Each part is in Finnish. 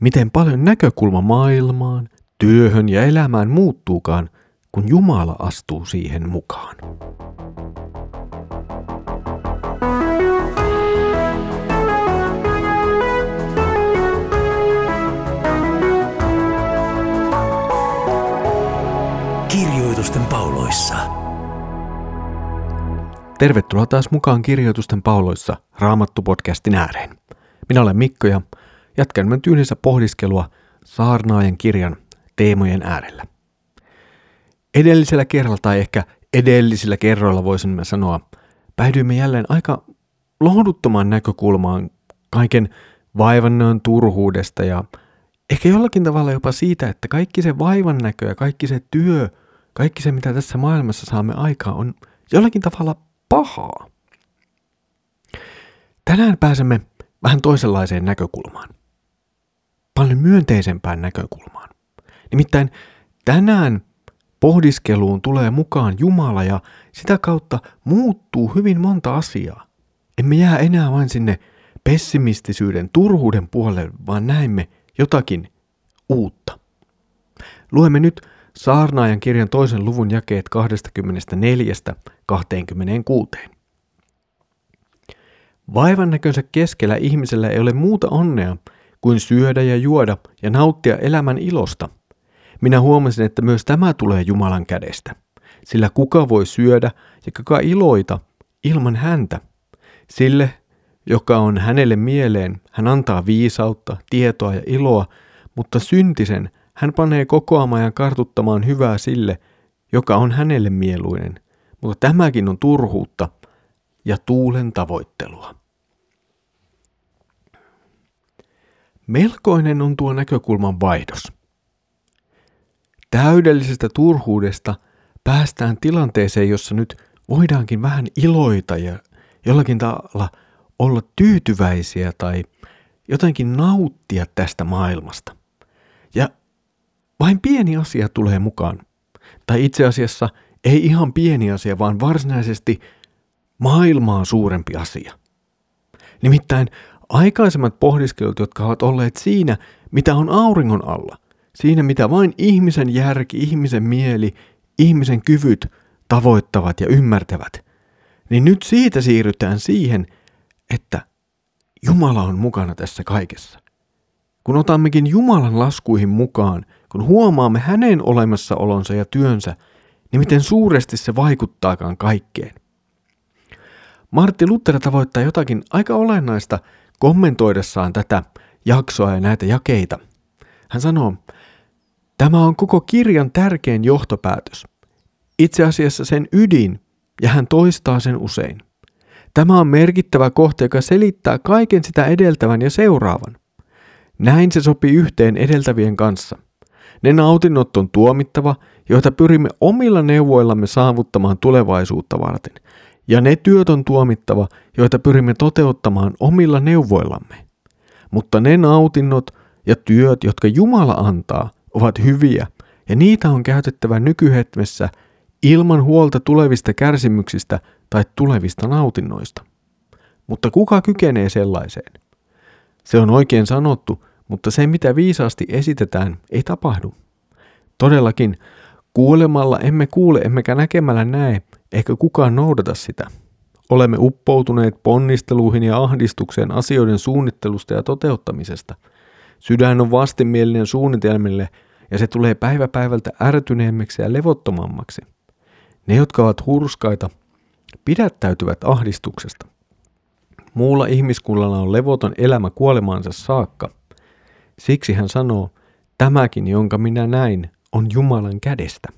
miten paljon näkökulma maailmaan, työhön ja elämään muuttuukaan, kun Jumala astuu siihen mukaan. Kirjoitusten pauloissa. Tervetuloa taas mukaan Kirjoitusten pauloissa Raamattu-podcastin ääreen. Minä olen Mikko ja jatkan nyt yhdessä pohdiskelua saarnaajan kirjan teemojen äärellä. Edellisellä kerralla tai ehkä edellisillä kerroilla voisimme sanoa, päädyimme jälleen aika lohduttomaan näkökulmaan kaiken vaivannoon turhuudesta ja ehkä jollakin tavalla jopa siitä, että kaikki se vaivan näkö ja kaikki se työ, kaikki se mitä tässä maailmassa saamme aikaa on jollakin tavalla pahaa. Tänään pääsemme vähän toisenlaiseen näkökulmaan. Paljon myönteisempään näkökulmaan. Nimittäin tänään pohdiskeluun tulee mukaan Jumala ja sitä kautta muuttuu hyvin monta asiaa. Emme jää enää vain sinne pessimistisyyden, turhuuden puolelle, vaan näemme jotakin uutta. Luemme nyt Saarnaajan kirjan toisen luvun jakeet 24-26. Vaivan näkönsä keskellä ihmisellä ei ole muuta onnea kuin syödä ja juoda ja nauttia elämän ilosta. Minä huomasin, että myös tämä tulee Jumalan kädestä. Sillä kuka voi syödä ja kuka iloita ilman häntä? Sille, joka on hänelle mieleen, hän antaa viisautta, tietoa ja iloa, mutta syntisen hän panee kokoamaan ja kartuttamaan hyvää sille, joka on hänelle mieluinen. Mutta tämäkin on turhuutta ja tuulen tavoittelua. Melkoinen on tuo näkökulman vaihdos. Täydellisestä turhuudesta päästään tilanteeseen, jossa nyt voidaankin vähän iloita ja jollakin tavalla olla tyytyväisiä tai jotenkin nauttia tästä maailmasta. Ja vain pieni asia tulee mukaan. Tai itse asiassa ei ihan pieni asia, vaan varsinaisesti maailmaa suurempi asia. Nimittäin aikaisemmat pohdiskelut, jotka ovat olleet siinä, mitä on auringon alla, siinä mitä vain ihmisen järki, ihmisen mieli, ihmisen kyvyt tavoittavat ja ymmärtävät, niin nyt siitä siirrytään siihen, että Jumala on mukana tässä kaikessa. Kun otammekin Jumalan laskuihin mukaan, kun huomaamme hänen olemassaolonsa ja työnsä, niin miten suuresti se vaikuttaakaan kaikkeen. Martti Luther tavoittaa jotakin aika olennaista kommentoidessaan tätä jaksoa ja näitä jakeita. Hän sanoo, tämä on koko kirjan tärkein johtopäätös. Itse asiassa sen ydin, ja hän toistaa sen usein. Tämä on merkittävä kohta, joka selittää kaiken sitä edeltävän ja seuraavan. Näin se sopii yhteen edeltävien kanssa. Ne nautinnot on tuomittava, joita pyrimme omilla neuvoillamme saavuttamaan tulevaisuutta varten, ja ne työt on tuomittava, joita pyrimme toteuttamaan omilla neuvoillamme. Mutta ne nautinnot ja työt, jotka Jumala antaa, ovat hyviä, ja niitä on käytettävä nykyhetkessä ilman huolta tulevista kärsimyksistä tai tulevista nautinnoista. Mutta kuka kykenee sellaiseen? Se on oikein sanottu, mutta se mitä viisaasti esitetään ei tapahdu. Todellakin, kuulemalla emme kuule emmekä näkemällä näe, eikä kukaan noudata sitä. Olemme uppoutuneet ponnisteluihin ja ahdistukseen asioiden suunnittelusta ja toteuttamisesta. Sydän on vastenmielinen suunnitelmille ja se tulee päivä päivältä ärtyneemmäksi ja levottomammaksi. Ne, jotka ovat hurskaita, pidättäytyvät ahdistuksesta. Muulla ihmiskunnalla on levoton elämä kuolemaansa saakka. Siksi hän sanoo, tämäkin, jonka minä näin, on Jumalan kädestä.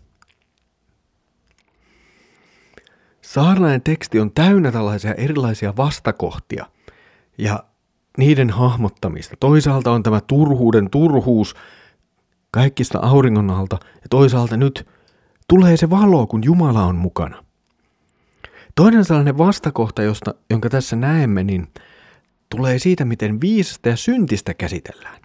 Saarnainen teksti on täynnä tällaisia erilaisia vastakohtia ja niiden hahmottamista. Toisaalta on tämä turhuuden turhuus kaikista auringon alta ja toisaalta nyt tulee se valo, kun Jumala on mukana. Toinen sellainen vastakohta, josta, jonka tässä näemme, niin tulee siitä, miten viisasta ja syntistä käsitellään.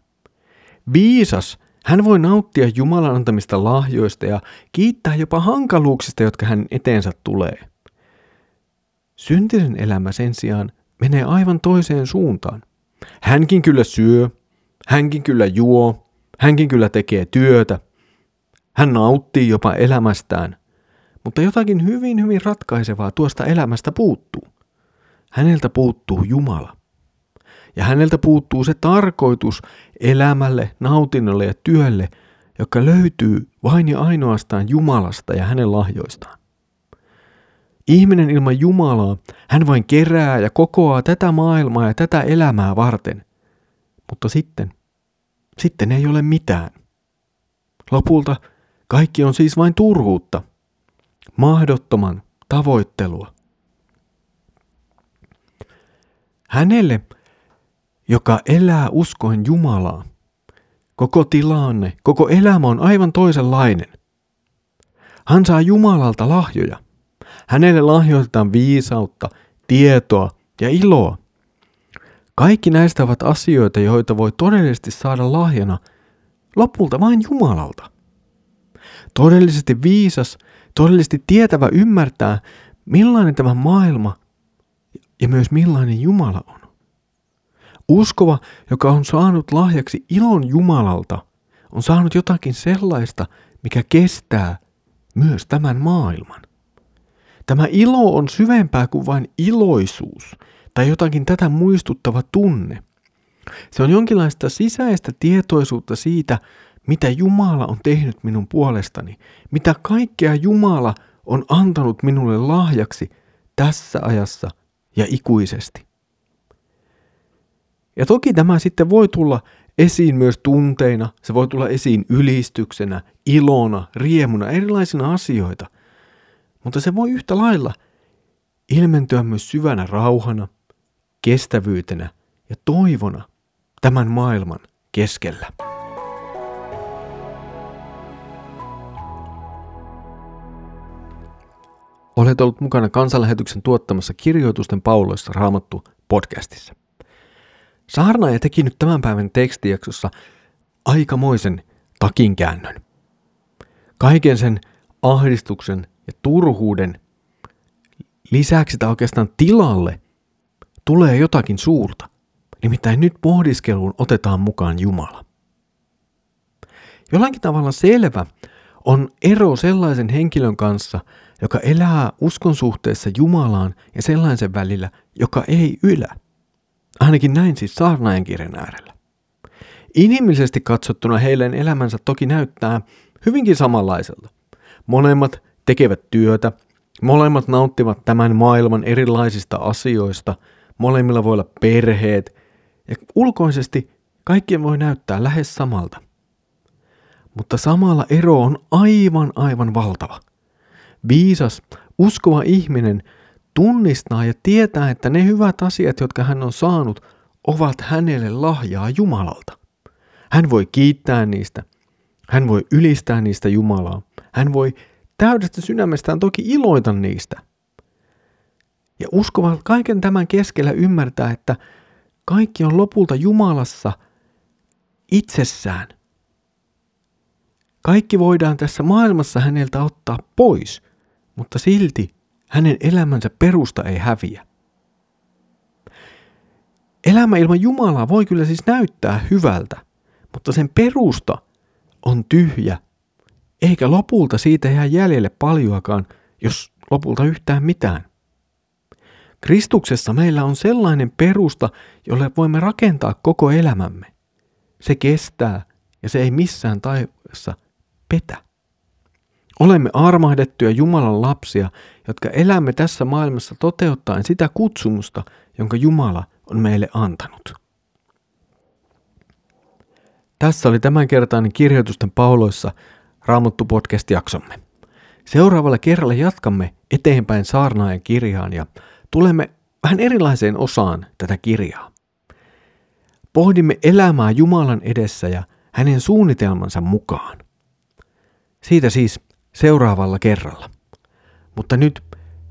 Viisas, hän voi nauttia Jumalan antamista lahjoista ja kiittää jopa hankaluuksista, jotka hän eteensä tulee. Syntisen elämä sen sijaan menee aivan toiseen suuntaan. Hänkin kyllä syö, Hänkin kyllä juo, hänkin kyllä tekee työtä. Hän nauttii jopa elämästään, mutta jotakin hyvin hyvin ratkaisevaa tuosta elämästä puuttuu. Häneltä puuttuu Jumala. Ja häneltä puuttuu se tarkoitus elämälle, nautinnolle ja työlle, joka löytyy vain ja ainoastaan Jumalasta ja hänen lahjoistaan. Ihminen ilman Jumalaa, hän vain kerää ja kokoaa tätä maailmaa ja tätä elämää varten. Mutta sitten, sitten ei ole mitään. Lopulta kaikki on siis vain turhuutta, mahdottoman tavoittelua. Hänelle, joka elää uskoen Jumalaa, koko tilanne, koko elämä on aivan toisenlainen. Hän saa Jumalalta lahjoja. Hänelle lahjoitetaan viisautta, tietoa ja iloa. Kaikki näistä ovat asioita, joita voi todellisesti saada lahjana lopulta vain Jumalalta. Todellisesti viisas, todellisesti tietävä ymmärtää, millainen tämä maailma ja myös millainen Jumala on. Uskova, joka on saanut lahjaksi ilon Jumalalta, on saanut jotakin sellaista, mikä kestää myös tämän maailman. Tämä ilo on syvempää kuin vain iloisuus tai jotakin tätä muistuttava tunne. Se on jonkinlaista sisäistä tietoisuutta siitä, mitä Jumala on tehnyt minun puolestani, mitä kaikkea Jumala on antanut minulle lahjaksi tässä ajassa ja ikuisesti. Ja toki tämä sitten voi tulla esiin myös tunteina, se voi tulla esiin ylistyksenä, ilona, riemuna, erilaisina asioita. Mutta se voi yhtä lailla ilmentyä myös syvänä rauhana, kestävyytenä ja toivona tämän maailman keskellä. Olet ollut mukana kansanlähetyksen tuottamassa kirjoitusten pauloissa raamattu podcastissa. Saarnaaja teki nyt tämän päivän tekstijaksossa aikamoisen takinkäännön. Kaiken sen ahdistuksen ja turhuuden lisäksi tai oikeastaan tilalle tulee jotakin suurta. Nimittäin nyt pohdiskeluun otetaan mukaan Jumala. Jollakin tavalla selvä on ero sellaisen henkilön kanssa, joka elää uskon suhteessa Jumalaan ja sellaisen välillä, joka ei ylä. Ainakin näin siis saarnaajan kirjan äärellä. Inhimillisesti katsottuna heidän elämänsä toki näyttää hyvinkin samanlaiselta. Molemmat tekevät työtä, molemmat nauttivat tämän maailman erilaisista asioista, molemmilla voi olla perheet, ja ulkoisesti kaikkien voi näyttää lähes samalta. Mutta samalla ero on aivan aivan valtava. Viisas, uskova ihminen tunnistaa ja tietää, että ne hyvät asiat, jotka hän on saanut, ovat hänelle lahjaa Jumalalta. Hän voi kiittää niistä. Hän voi ylistää niistä Jumalaa. Hän voi täydestä sydämestään toki iloita niistä. Ja uskova kaiken tämän keskellä ymmärtää, että kaikki on lopulta Jumalassa itsessään. Kaikki voidaan tässä maailmassa häneltä ottaa pois, mutta silti hänen elämänsä perusta ei häviä. Elämä ilman Jumalaa voi kyllä siis näyttää hyvältä, mutta sen perusta on tyhjä, eikä lopulta siitä jää jäljelle paljoakaan, jos lopulta yhtään mitään. Kristuksessa meillä on sellainen perusta, jolle voimme rakentaa koko elämämme. Se kestää ja se ei missään taivaassa petä. Olemme armahdettuja Jumalan lapsia, jotka elämme tässä maailmassa toteuttaen sitä kutsumusta, jonka Jumala on meille antanut. Tässä oli tämänkertainen kirjoitusten pauloissa Raamattu podcast-jaksomme. Seuraavalla kerralla jatkamme eteenpäin saarnaajan kirjaan ja tulemme vähän erilaiseen osaan tätä kirjaa. Pohdimme elämää Jumalan edessä ja hänen suunnitelmansa mukaan. Siitä siis seuraavalla kerralla. Mutta nyt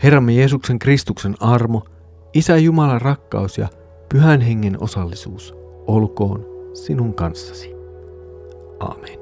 Herramme Jeesuksen Kristuksen armo, Isä Jumalan rakkaus ja Pyhän Hengen osallisuus olkoon sinun kanssasi. Amen.